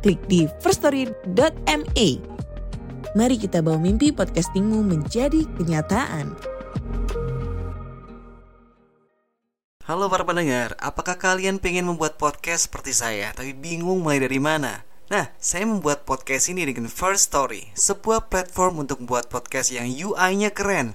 klik di firststory.me. Mari kita bawa mimpi podcastingmu menjadi kenyataan. Halo para pendengar, apakah kalian pengen membuat podcast seperti saya tapi bingung mulai dari mana? Nah, saya membuat podcast ini dengan First Story, sebuah platform untuk membuat podcast yang UI-nya keren,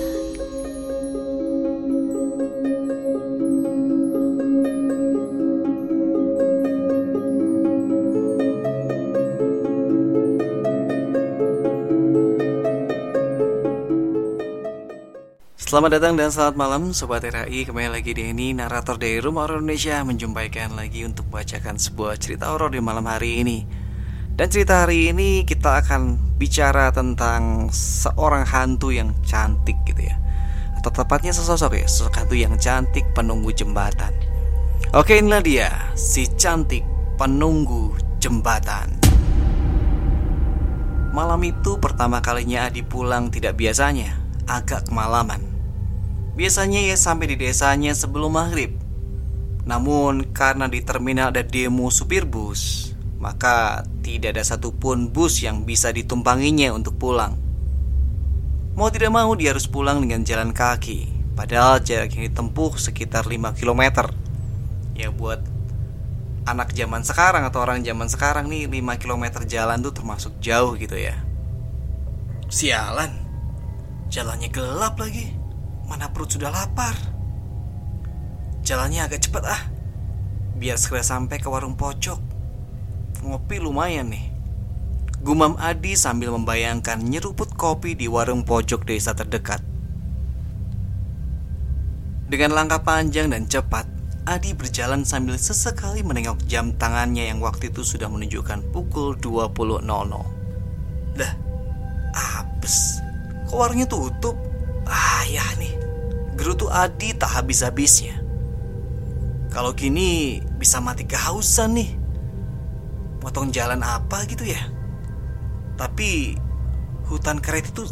Selamat datang dan selamat malam Sobat RAI Kembali lagi di ini Narator dari Rumah Horor Indonesia Menjumpaikan lagi untuk membacakan sebuah cerita horor di malam hari ini. Dan cerita hari ini kita akan bicara tentang Seorang hantu yang cantik gitu ya. Atau tepatnya sesosok ya Sosok hantu yang cantik penunggu jembatan. Oke inilah dia Si cantik penunggu jembatan. Malam itu pertama kalinya Adi pulang tidak biasanya Agak kemalaman Biasanya ia sampai di desanya sebelum maghrib. Namun karena di terminal ada demo supir bus, maka tidak ada satupun bus yang bisa ditumpanginya untuk pulang. Mau tidak mau dia harus pulang dengan jalan kaki, padahal jarak yang ditempuh sekitar 5 km. Ya buat anak zaman sekarang atau orang zaman sekarang nih 5 km jalan tuh termasuk jauh gitu ya. Sialan, jalannya gelap lagi. Mana perut sudah lapar. Jalannya agak cepat ah. Biar segera sampai ke warung pojok. Ngopi lumayan nih. Gumam Adi sambil membayangkan nyeruput kopi di warung pojok desa terdekat. Dengan langkah panjang dan cepat, Adi berjalan sambil sesekali menengok jam tangannya yang waktu itu sudah menunjukkan pukul 20.00. Dah, apes. Kok warungnya tutup? Ah ya nih, gerutu Adi tak habis-habisnya. Kalau gini bisa mati kehausan nih. Potong jalan apa gitu ya? Tapi hutan karet itu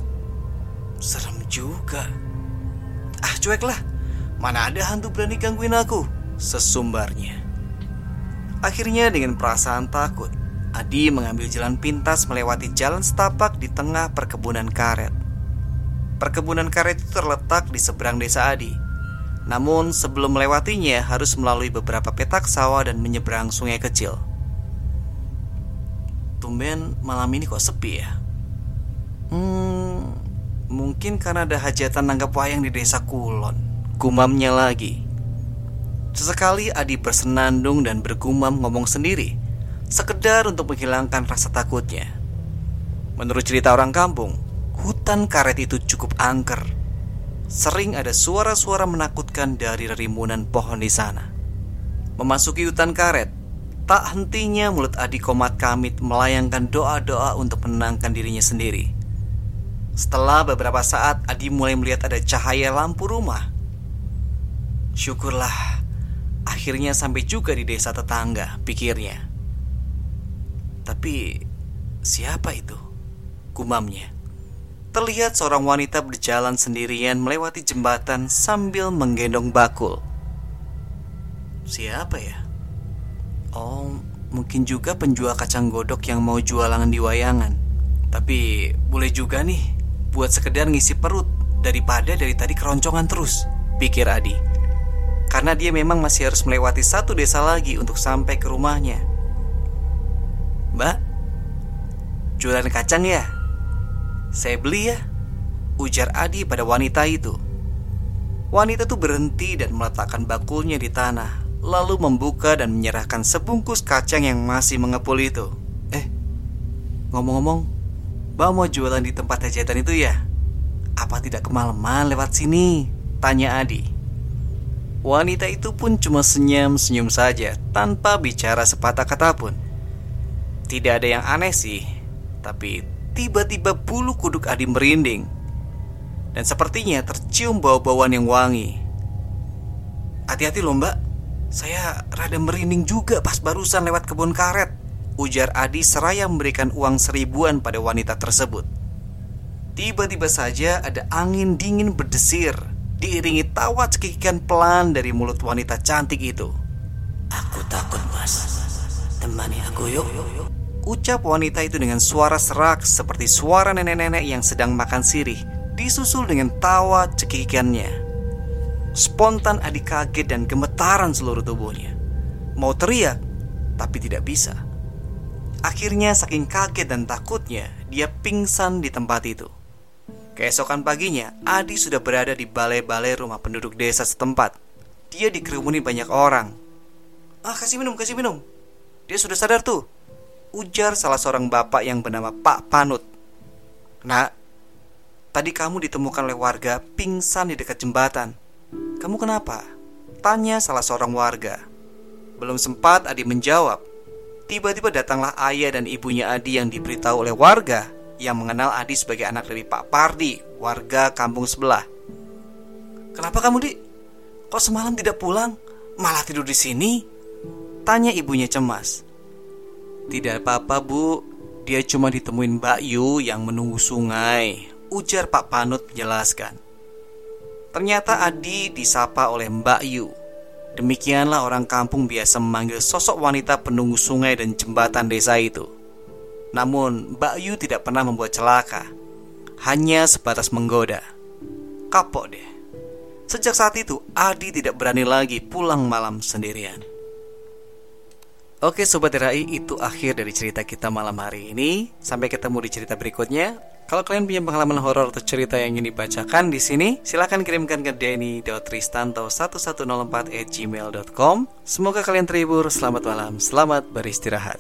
serem juga. Ah cuek lah, mana ada hantu berani gangguin aku? Sesumbarnya. Akhirnya dengan perasaan takut, Adi mengambil jalan pintas melewati jalan setapak di tengah perkebunan karet. Perkebunan karet itu terletak di seberang desa Adi. Namun sebelum melewatinya harus melalui beberapa petak sawah dan menyeberang sungai kecil. Tumben malam ini kok sepi ya? Hmm, mungkin karena ada hajatan nanggap wayang di desa Kulon. Gumamnya lagi. Sesekali Adi bersenandung dan bergumam ngomong sendiri, sekedar untuk menghilangkan rasa takutnya. Menurut cerita orang kampung, Hutan karet itu cukup angker. Sering ada suara-suara menakutkan dari rimunan pohon di sana. Memasuki hutan karet, tak hentinya mulut Adi Komat Kamit melayangkan doa-doa untuk menenangkan dirinya sendiri. Setelah beberapa saat, Adi mulai melihat ada cahaya lampu rumah. Syukurlah, akhirnya sampai juga di desa tetangga, pikirnya. Tapi, siapa itu? Gumamnya. Terlihat seorang wanita berjalan sendirian melewati jembatan sambil menggendong bakul. Siapa ya? Oh, mungkin juga penjual kacang godok yang mau jualan di wayangan. Tapi boleh juga nih buat sekedar ngisi perut daripada dari tadi keroncongan terus, pikir Adi. Karena dia memang masih harus melewati satu desa lagi untuk sampai ke rumahnya. Mbak, Jualan kacang ya? Saya beli ya, ujar Adi pada wanita itu. Wanita itu berhenti dan meletakkan bakulnya di tanah, lalu membuka dan menyerahkan sebungkus kacang yang masih mengepul itu. Eh, ngomong-ngomong, Mbak mau jualan di tempat hajatan itu ya? Apa tidak kemalaman lewat sini? Tanya Adi. Wanita itu pun cuma senyum-senyum saja tanpa bicara sepatah kata pun. Tidak ada yang aneh sih, tapi tiba-tiba bulu kuduk Adi merinding dan sepertinya tercium bau-bauan yang wangi. Hati-hati loh mbak, saya rada merinding juga pas barusan lewat kebun karet. Ujar Adi seraya memberikan uang seribuan pada wanita tersebut. Tiba-tiba saja ada angin dingin berdesir, diiringi tawa cekikikan pelan dari mulut wanita cantik itu. Aku takut mas, temani aku yuk. Ucap wanita itu dengan suara serak seperti suara nenek-nenek yang sedang makan sirih disusul dengan tawa cekikikannya. Spontan Adi kaget dan gemetaran seluruh tubuhnya. Mau teriak, tapi tidak bisa. Akhirnya saking kaget dan takutnya, dia pingsan di tempat itu. Keesokan paginya, Adi sudah berada di balai-balai rumah penduduk desa setempat. Dia dikerumuni banyak orang. Ah, kasih minum, kasih minum. Dia sudah sadar tuh. Ujar salah seorang bapak yang bernama Pak Panut. Nah, Tadi kamu ditemukan oleh warga pingsan di dekat jembatan. Kamu kenapa? Tanya salah seorang warga. Belum sempat Adi menjawab. Tiba-tiba datanglah ayah dan ibunya Adi yang diberitahu oleh warga yang mengenal Adi sebagai anak dari Pak Pardi, warga kampung sebelah. Kenapa kamu, Di? Kok semalam tidak pulang? Malah tidur di sini? Tanya ibunya cemas. Tidak apa-apa, Bu. Dia cuma ditemuin Mbak Yu yang menunggu sungai ujar Pak Panut menjelaskan. Ternyata Adi disapa oleh Mbak Yu. Demikianlah orang kampung biasa memanggil sosok wanita penunggu sungai dan jembatan desa itu. Namun Mbak Yu tidak pernah membuat celaka, hanya sebatas menggoda. Kapok deh. Sejak saat itu, Adi tidak berani lagi pulang malam sendirian. Oke Sobat RAI, itu akhir dari cerita kita malam hari ini. Sampai ketemu di cerita berikutnya. Kalau kalian punya pengalaman horor atau cerita yang ingin dibacakan di sini, silahkan kirimkan ke denny.tristanto1104 gmail.com. Semoga kalian terhibur. Selamat malam, selamat beristirahat.